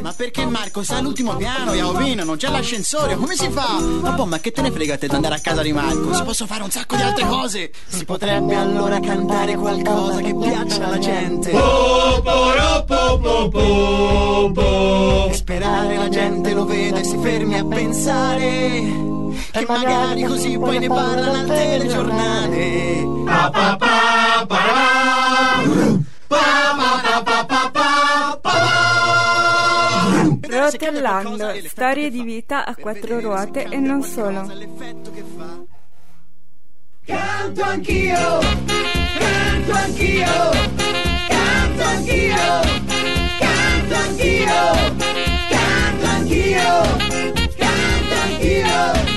Ma perché Marco sta all'ultimo piano e a Ovino non c'è l'ascensore? Come si fa? Ma poi, ma che te ne frega te di andare a casa di Marco? Si possono fare un sacco di altre cose. Si potrebbe allora cantare qualcosa che piaccia alla gente. Po, po, po, e sperare la gente lo veda e si fermi a pensare. Che magari così poi ne parlano al telegiornale. Pa, pa, pa, pa, pa, pa, pa, pa, Rotellando, storie di vita a quattro ruote e non solo. Canto anch'io, canto anch'io, canto anch'io, canto anch'io, canto anch'io, canto anch'io,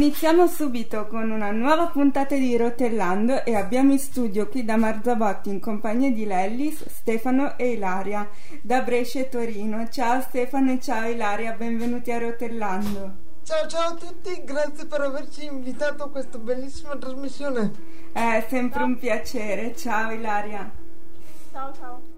Iniziamo subito con una nuova puntata di Rotellando e abbiamo in studio qui da Marzabotti in compagnia di Lellis, Stefano e Ilaria da Brescia e Torino. Ciao Stefano e ciao Ilaria, benvenuti a Rotellando. Ciao ciao a tutti, grazie per averci invitato a questa bellissima trasmissione. È sempre un piacere, ciao Ilaria. Ciao ciao.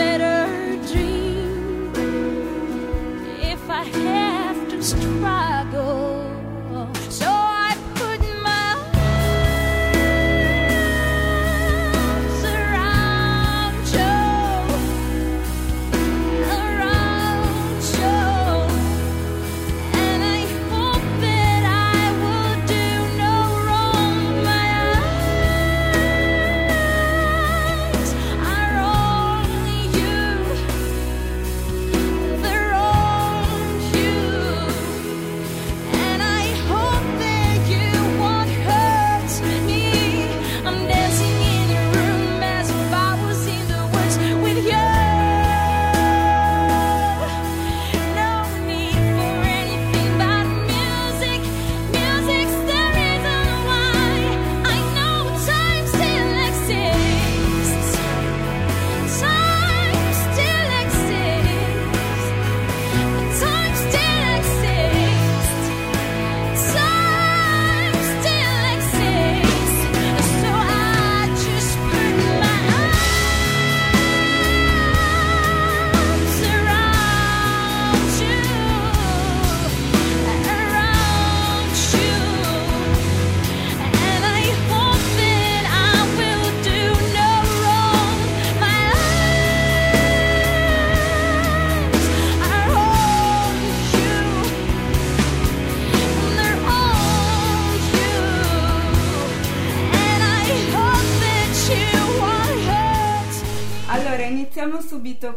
Better dream if I have to struggle.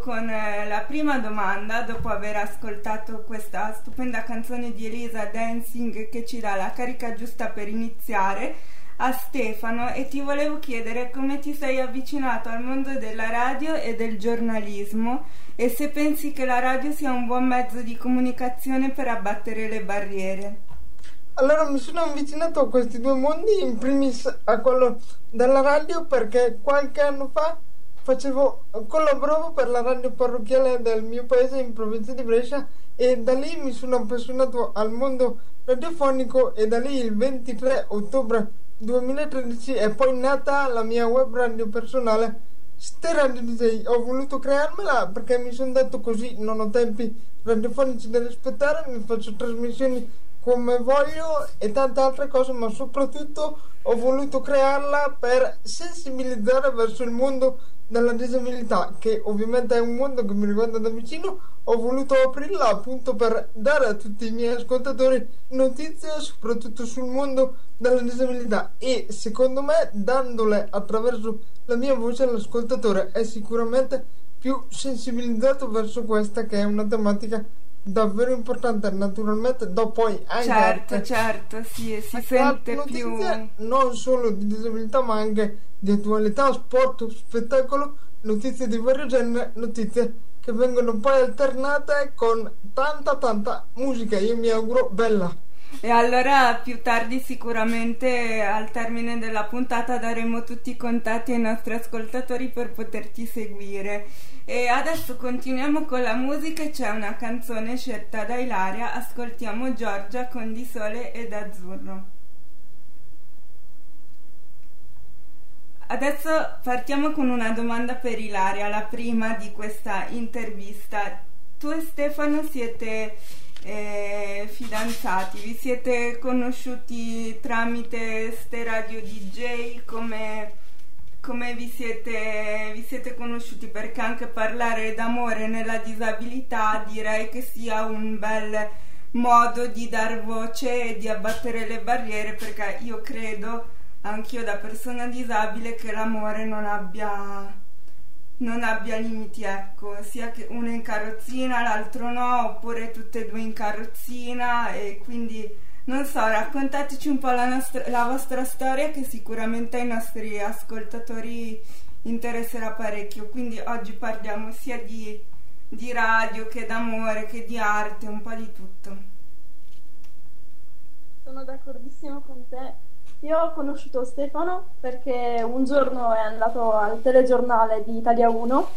Con eh, la prima domanda dopo aver ascoltato questa stupenda canzone di Elisa Dancing che ci dà la carica giusta per iniziare a Stefano e ti volevo chiedere come ti sei avvicinato al mondo della radio e del giornalismo e se pensi che la radio sia un buon mezzo di comunicazione per abbattere le barriere. Allora mi sono avvicinato a questi due mondi, in primis a quello della radio perché qualche anno fa facevo, collaboravo per la radio parrocchiale del mio paese in provincia di Brescia e da lì mi sono appassionato al mondo radiofonico e da lì il 23 ottobre 2013 è poi nata la mia web radio personale Ste Radio DJ. Ho voluto crearmela perché mi sono detto così non ho tempi radiofonici da rispettare, mi faccio trasmissioni come voglio e tante altre cose, ma soprattutto ho voluto crearla per sensibilizzare verso il mondo della disabilità, che ovviamente è un mondo che mi riguarda da vicino, ho voluto aprirla appunto per dare a tutti i miei ascoltatori notizie soprattutto sul mondo della disabilità e secondo me dandole attraverso la mia voce all'ascoltatore è sicuramente più sensibilizzato verso questa che è una tematica davvero importante naturalmente do poi anche certo certo sì, si sente più non solo di disabilità ma anche di attualità sport spettacolo notizie di vario genere notizie che vengono poi alternate con tanta tanta musica io mi auguro bella e allora più tardi sicuramente al termine della puntata daremo tutti i contatti ai nostri ascoltatori per poterti seguire. E adesso continuiamo con la musica, c'è una canzone scelta da Ilaria, ascoltiamo Giorgia con Di Sole ed Azzurro. Adesso partiamo con una domanda per Ilaria, la prima di questa intervista. Tu e Stefano siete eh, fidanzati, vi siete conosciuti tramite ste radio DJ, come, come vi, siete, vi siete conosciuti? Perché anche parlare d'amore nella disabilità direi che sia un bel modo di dar voce e di abbattere le barriere perché io credo anch'io da persona disabile che l'amore non abbia non abbia limiti, ecco, sia che uno in carrozzina, l'altro no, oppure tutte e due in carrozzina e quindi non so, raccontateci un po' la, nostra, la vostra storia che sicuramente ai nostri ascoltatori interesserà parecchio. Quindi oggi parliamo sia di, di radio che d'amore che di arte, un po' di tutto. Sono d'accordissimo con te io ho conosciuto Stefano perché un giorno è andato al telegiornale di Italia 1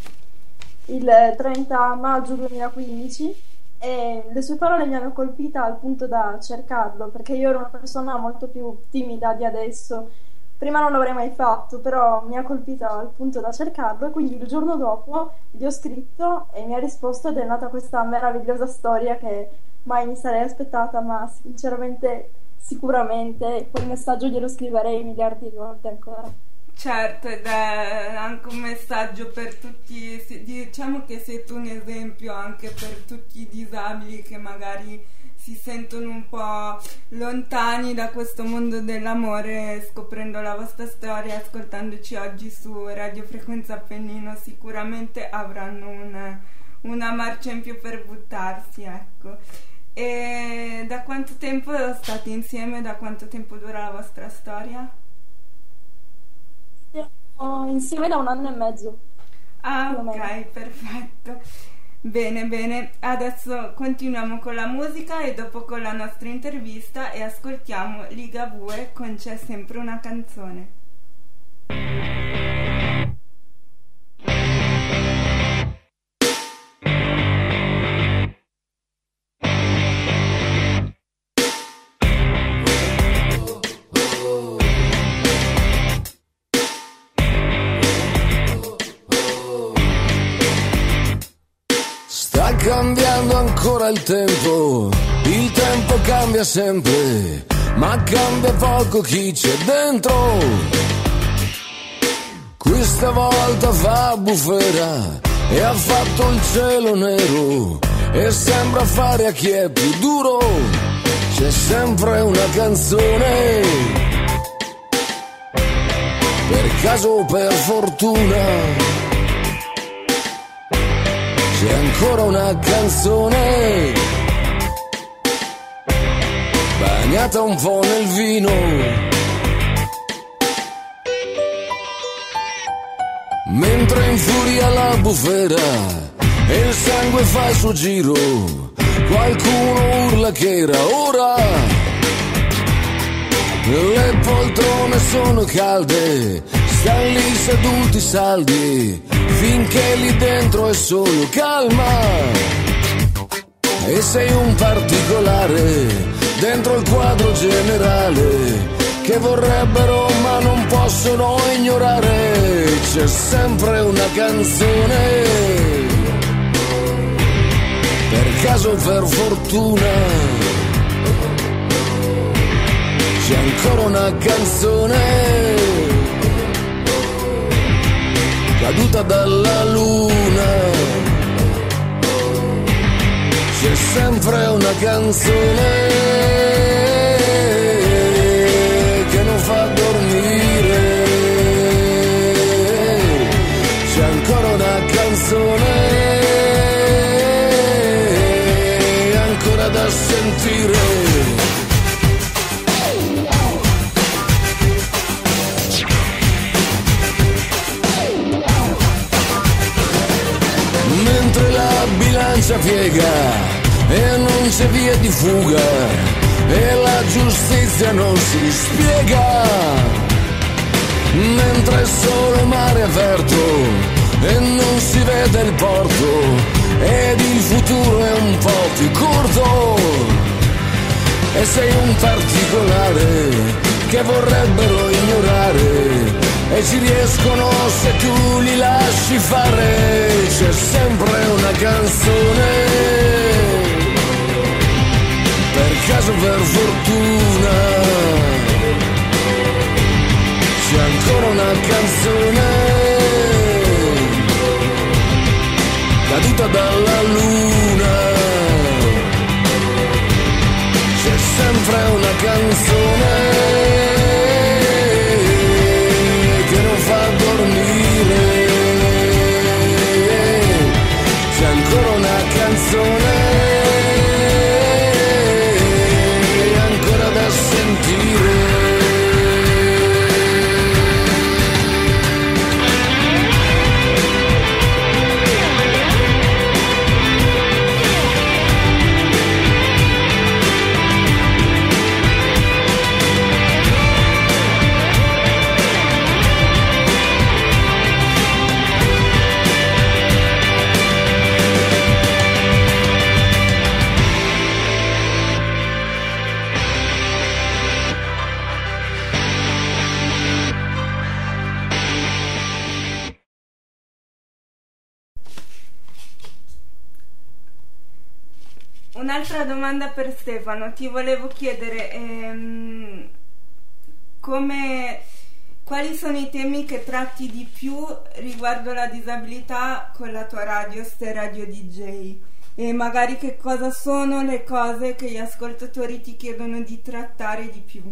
il 30 maggio 2015 e le sue parole mi hanno colpita al punto da cercarlo perché io ero una persona molto più timida di adesso. Prima non l'avrei mai fatto, però mi ha colpita al punto da cercarlo e quindi il giorno dopo gli ho scritto e mi ha risposto ed è nata questa meravigliosa storia che mai mi sarei aspettata, ma sinceramente sicuramente quel messaggio glielo scriverei miliardi di volte ancora. Certo, ed è anche un messaggio per tutti, diciamo che tu un esempio anche per tutti i disabili che magari si sentono un po' lontani da questo mondo dell'amore scoprendo la vostra storia, ascoltandoci oggi su Radio Frequenza Appennino, sicuramente avranno una, una marcia in più per buttarsi, ecco. E da quanto tempo state insieme? Da quanto tempo dura la vostra storia? Stiamo insieme da un anno e mezzo. Ah, ok, perfetto. Bene, bene. Adesso continuiamo con la musica e dopo con la nostra intervista e ascoltiamo Liga Bue con C'è sempre una canzone. Cambiando ancora il tempo, il tempo cambia sempre, ma cambia poco chi c'è dentro. Questa volta fa bufera e ha fatto il cielo nero e sembra fare a chi è più duro. C'è sempre una canzone. Per caso o per fortuna c'è ancora una canzone bagnata un po' nel vino. Mentre infuria la bufera e il sangue fa il suo giro, qualcuno urla che era ora. Le poltrone sono calde, stai seduti saldi, finché lì dentro è solo calma. E sei un particolare dentro il quadro generale che vorrebbero ma non possono ignorare. C'è sempre una canzone, per caso per fortuna. C'è ancora una canzone caduta dalla luna c'è sempre una canzone che non fa dormire. Bilancia piega e non c'è via di fuga e la giustizia non si spiega. Mentre è solo mare aperto e non si vede il porto ed il futuro è un po' più corto. E sei un particolare che vorrebbero ignorare e ci riescono se tu li lasci fare c'è sempre una canzone. Per caso per fortuna c'è ancora una canzone. Caduta dalla luna c'è sempre una canzone domanda per Stefano, ti volevo chiedere ehm, come, quali sono i temi che tratti di più riguardo la disabilità con la tua radio, Ste Radio DJ e magari che cosa sono le cose che gli ascoltatori ti chiedono di trattare di più.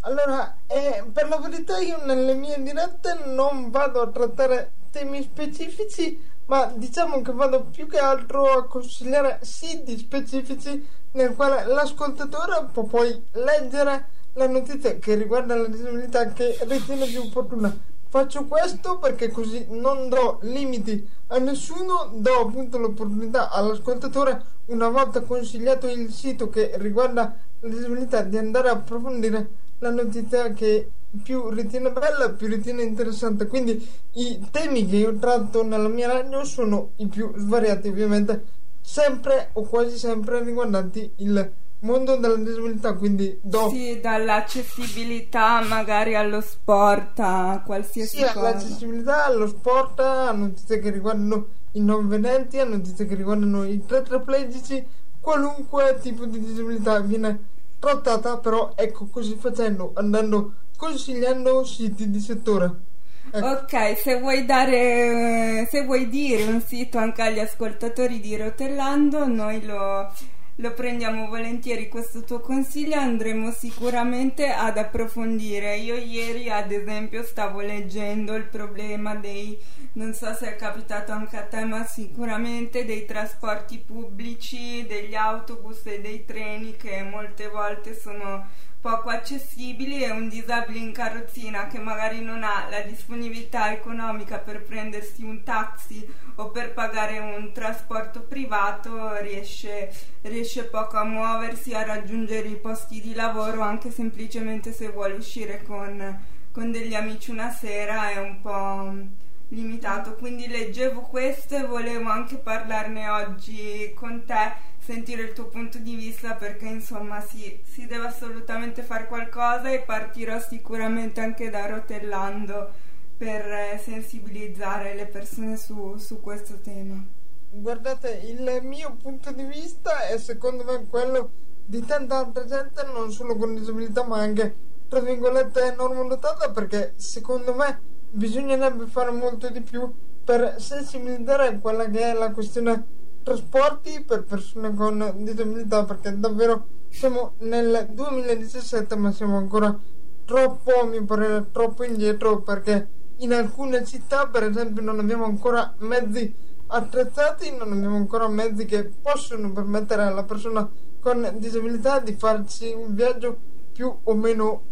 Allora, eh, per la verità io nelle mie dirette non vado a trattare temi specifici, ma diciamo che vado più che altro a consigliare siti specifici nel quale l'ascoltatore può poi leggere la notizia che riguarda la disabilità che ritiene più opportuna. Faccio questo perché così non do limiti a nessuno, do appunto l'opportunità all'ascoltatore, una volta consigliato il sito che riguarda la disabilità, di andare a approfondire la notizia che più ritiene bella, più ritiene interessante. Quindi i temi che io tratto nella mia radio sono i più svariati, ovviamente, sempre o quasi sempre riguardanti il mondo della disabilità. Quindi do Sì, dall'accessibilità magari allo sport a qualsiasi sia cosa. all'accessibilità, allo sport, a notizie che riguardano i non vedenti, a notizie che riguardano i tetraplegici, qualunque tipo di disabilità viene trattata, però ecco così facendo, andando consigliando siti di settore. Ecco. Ok, se vuoi dare, se vuoi dire un sito anche agli ascoltatori di Rotellando, noi lo, lo prendiamo volentieri questo tuo consiglio, andremo sicuramente ad approfondire. Io ieri, ad esempio, stavo leggendo il problema dei, non so se è capitato anche a te, ma sicuramente dei trasporti pubblici, degli autobus e dei treni che molte volte sono poco accessibili e un disabile in carrozzina che magari non ha la disponibilità economica per prendersi un taxi o per pagare un trasporto privato riesce, riesce poco a muoversi, a raggiungere i posti di lavoro anche semplicemente se vuole uscire con, con degli amici una sera è un po' limitato. Quindi leggevo questo e volevo anche parlarne oggi con te sentire il tuo punto di vista perché insomma si, si deve assolutamente fare qualcosa e partirò sicuramente anche da Rotellando per eh, sensibilizzare le persone su, su questo tema. Guardate, il mio punto di vista è secondo me quello di tanta altra gente, non solo con disabilità, ma anche tra virgolette normodotata, perché secondo me bisognerebbe fare molto di più per sensibilizzare quella che è la questione trasporti per persone con disabilità perché davvero siamo nel 2017 ma siamo ancora troppo, a mio parere, troppo indietro perché in alcune città per esempio non abbiamo ancora mezzi attrezzati, non abbiamo ancora mezzi che possono permettere alla persona con disabilità di farsi un viaggio più o meno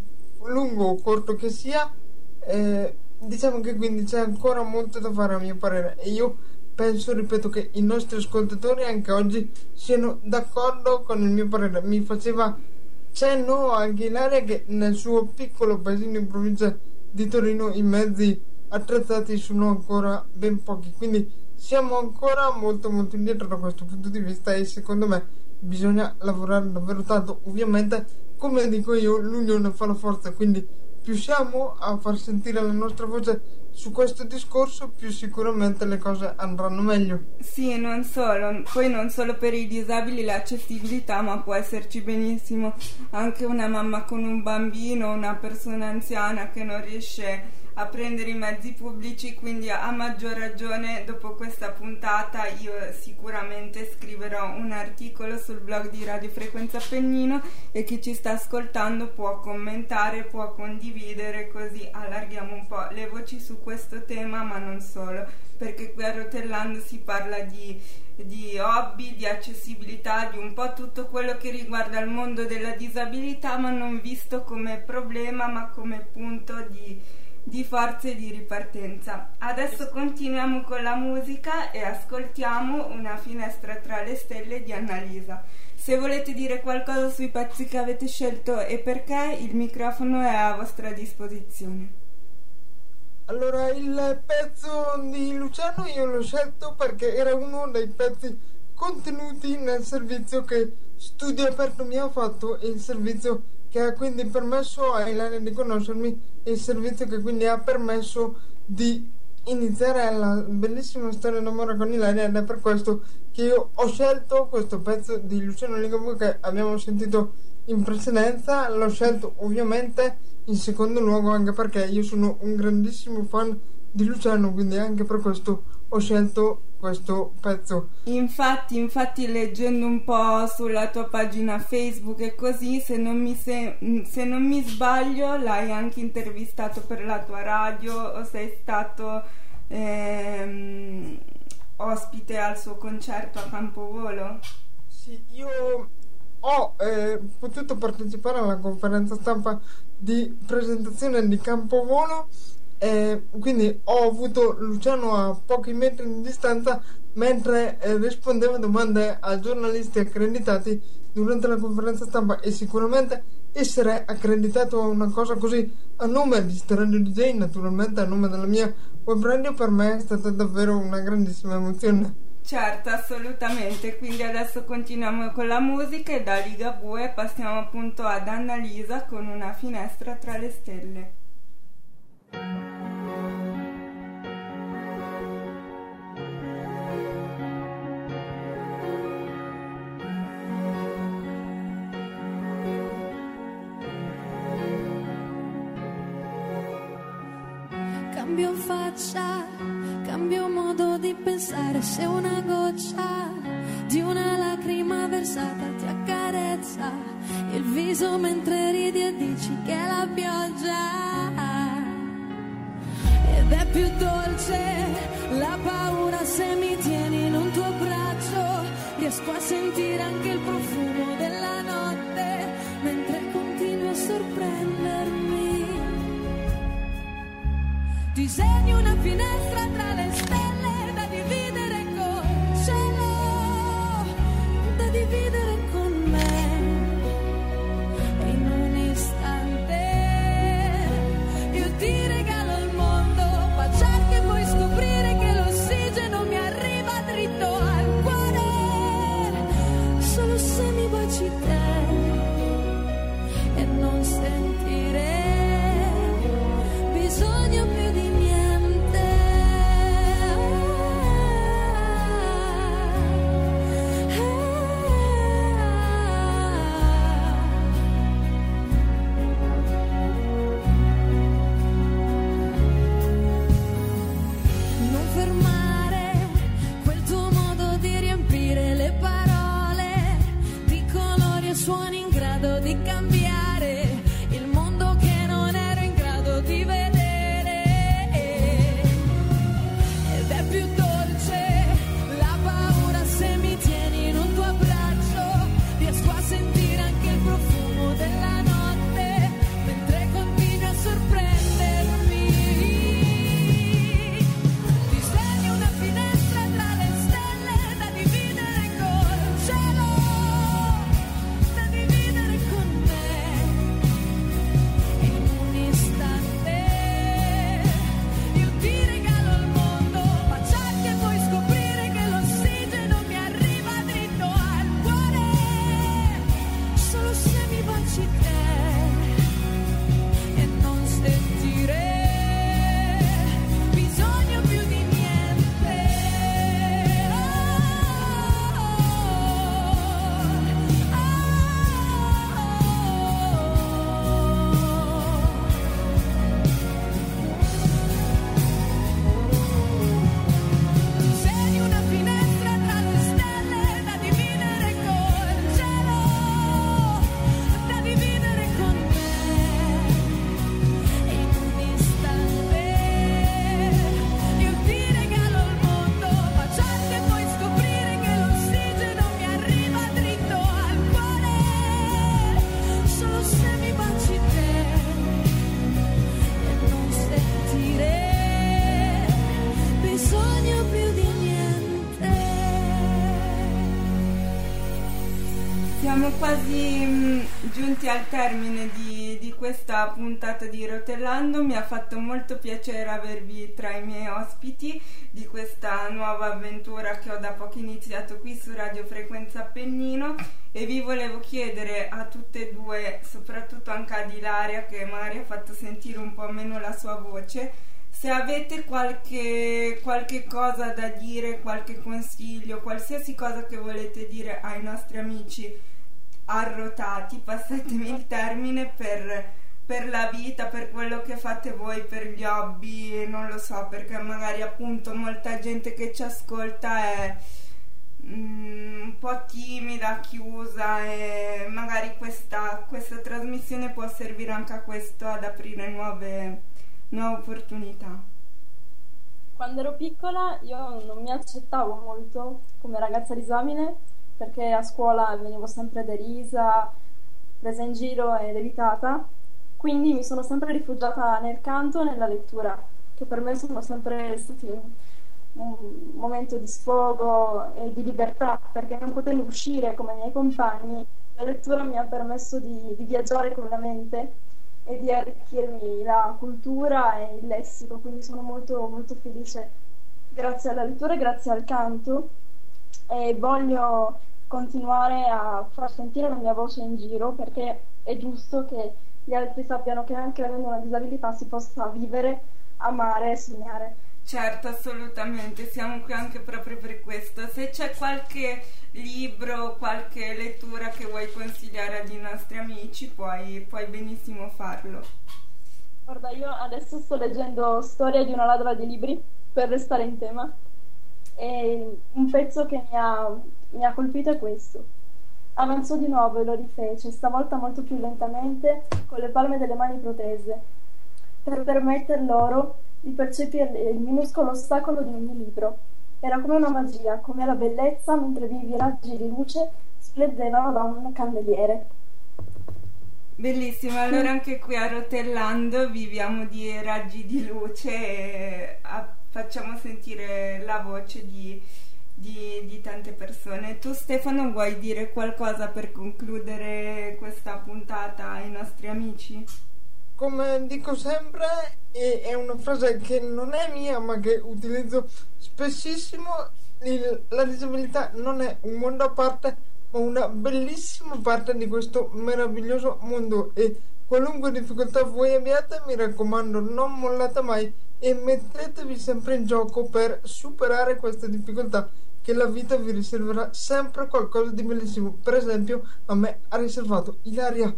lungo o corto che sia. Eh, diciamo che quindi c'è ancora molto da fare a mio parere e io penso, ripeto, che i nostri ascoltatori anche oggi siano d'accordo con il mio parere. Mi faceva cenno anche Ilaria che nel suo piccolo paesino in provincia di Torino i mezzi attrezzati sono ancora ben pochi. Quindi siamo ancora molto molto indietro da questo punto di vista e secondo me bisogna lavorare davvero tanto. Ovviamente, come dico io, l'unione fa la forza, quindi più siamo a far sentire la nostra voce su questo discorso più sicuramente le cose andranno meglio. Sì, non solo, poi non solo per i disabili l'accessibilità, ma può esserci benissimo anche una mamma con un bambino, una persona anziana che non riesce a prendere i mezzi pubblici, quindi a maggior ragione dopo questa puntata io sicuramente scriverò un articolo sul blog di Radio Frequenza Appennino e chi ci sta ascoltando può commentare, può condividere, così allarghiamo un po' le voci su questo tema, ma non solo, perché qui a Rotellando si parla di di hobby, di accessibilità, di un po' tutto quello che riguarda il mondo della disabilità, ma non visto come problema, ma come punto di, di forza e di ripartenza. Adesso continuiamo con la musica e ascoltiamo Una finestra tra le stelle di Annalisa. Se volete dire qualcosa sui pezzi che avete scelto e perché, il microfono è a vostra disposizione. Allora, il pezzo di Luciano io l'ho scelto perché era uno dei pezzi contenuti nel servizio che Studio Aperto mi ha fatto e il servizio che ha quindi permesso a Ilaria di conoscermi e il servizio che quindi ha permesso di iniziare la bellissima storia d'amore con Ilaria ed è per questo che io ho scelto questo pezzo di Luciano Ligabue che abbiamo sentito in precedenza. L'ho scelto ovviamente in secondo luogo anche perché io sono un grandissimo fan di Luciano quindi anche per questo ho scelto questo pezzo. Infatti, infatti, leggendo un po' sulla tua pagina Facebook e così, se non mi, se, se non mi sbaglio, l'hai anche intervistato per la tua radio o sei stato ehm, ospite al suo concerto a Campovolo? Sì, io ho eh, potuto partecipare alla conferenza stampa di presentazione di Campovolo eh, quindi ho avuto Luciano a pochi metri di distanza mentre eh, rispondeva domande a giornalisti accreditati durante la conferenza stampa e sicuramente essere accreditato a una cosa così a nome di Radio DJ, naturalmente a nome della mia web radio, per me è stata davvero una grandissima emozione. Certo, assolutamente. Quindi adesso continuiamo con la musica e da Ligabue passiamo appunto ad Annalisa con una finestra tra le stelle. Cambio faccia, cambio modo di pensare se una goccia di una lacrima versata ti accarezza il viso mentre ridi e dici che è la pioggia. Ed è più dolce la paura se mi tieni in un tuo braccio. Riesco a sentire anche il profumo finestra tra le stelle quasi mm, giunti al termine di, di questa puntata di Rotellando, mi ha fatto molto piacere avervi tra i miei ospiti di questa nuova avventura che ho da poco iniziato qui su Radio Frequenza Appennino e vi volevo chiedere a tutte e due, soprattutto anche ad Ilaria che magari ha fatto sentire un po' meno la sua voce, se avete qualche, qualche cosa da dire, qualche consiglio, qualsiasi cosa che volete dire ai nostri amici arrotati, passatemi il termine, per, per la vita, per quello che fate voi, per gli hobby, non lo so, perché magari appunto molta gente che ci ascolta è mm, un po' timida, chiusa e magari questa, questa trasmissione può servire anche a questo, ad aprire nuove, nuove opportunità. Quando ero piccola io non mi accettavo molto come ragazza disabile perché a scuola venivo sempre derisa, presa in giro ed evitata, quindi mi sono sempre rifugiata nel canto e nella lettura, che per me sono sempre stati un, un momento di sfogo e di libertà, perché non potendo uscire come i miei compagni, la lettura mi ha permesso di, di viaggiare con la mente e di arricchirmi la cultura e il lessico, quindi sono molto, molto felice. Grazie alla lettura e grazie al canto e voglio continuare a far sentire la mia voce in giro perché è giusto che gli altri sappiano che anche avendo una disabilità si possa vivere, amare e sognare. Certo, assolutamente, siamo qui anche proprio per questo. Se c'è qualche libro, qualche lettura che vuoi consigliare ai nostri amici, puoi, puoi benissimo farlo. Guarda, io adesso sto leggendo Storia di una ladra di libri per restare in tema. È un pezzo che mi ha mi ha colpito è questo. Avanzò di nuovo e lo rifece, stavolta molto più lentamente, con le palme delle mani protese, per permetter loro di percepire il minuscolo ostacolo di ogni libro. Era come una magia, come la bellezza mentre vivi raggi di luce splendevano da un candeliere. Bellissimo, allora anche qui a Rotellando viviamo di raggi di luce e facciamo sentire la voce di, di- di tante persone. Tu Stefano vuoi dire qualcosa per concludere questa puntata ai nostri amici? come dico sempre, è una frase che non è mia ma che utilizzo spessissimo, il- la disabilità non è un mondo a parte ma una bellissima parte di questo meraviglioso mondo e qualunque difficoltà voi abbiate mi raccomando non mollate mai e mettetevi sempre in gioco per superare queste difficoltà che la vita vi riserverà sempre qualcosa di bellissimo per esempio a me ha riservato Ilaria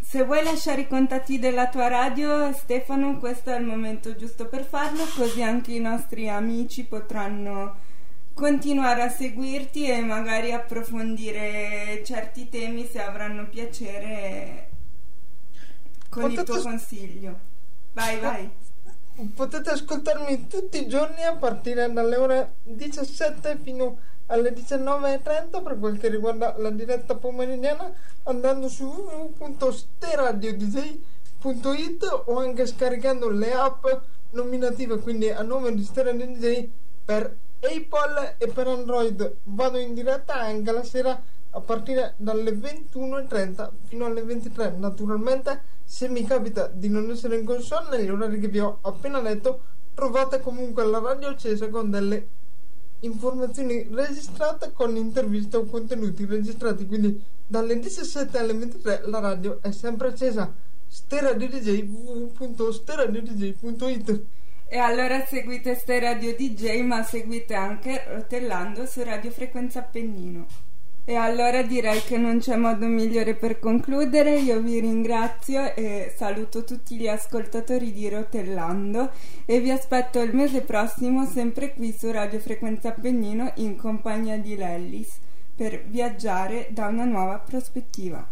Se vuoi lasciare i contatti della tua radio, Stefano, questo è il momento giusto per farlo, così anche i nostri amici potranno continuare a seguirti e magari approfondire certi temi se avranno piacere con il Potete- tuo consiglio. Vai, vai. Potete ascoltarmi tutti i giorni a partire dalle ore 17 fino alle 19.30 per quel che riguarda la diretta pomeridiana andando su www.steradiodj.it o anche scaricando le app nominative quindi a nome di Steradio DJ per Apple e per Android. Vado in diretta anche la sera a partire dalle 21.30 fino alle 23 naturalmente se mi capita di non essere in console negli orari che vi ho appena detto trovate comunque la radio accesa con delle informazioni registrate con interviste o contenuti registrati. Quindi dalle 17 alle 23 la radio è sempre accesa. Steradio DJ www.steradiodj.it E allora seguite Ste Radio DJ, ma seguite anche Rotellando su Radio Frequenza Appennino. E allora direi che non c'è modo migliore per concludere. Io vi ringrazio e saluto tutti gli ascoltatori di Rotellando e vi aspetto il mese prossimo sempre qui su Radio Frequenza Appennino in compagnia di Lellis per viaggiare da una nuova prospettiva.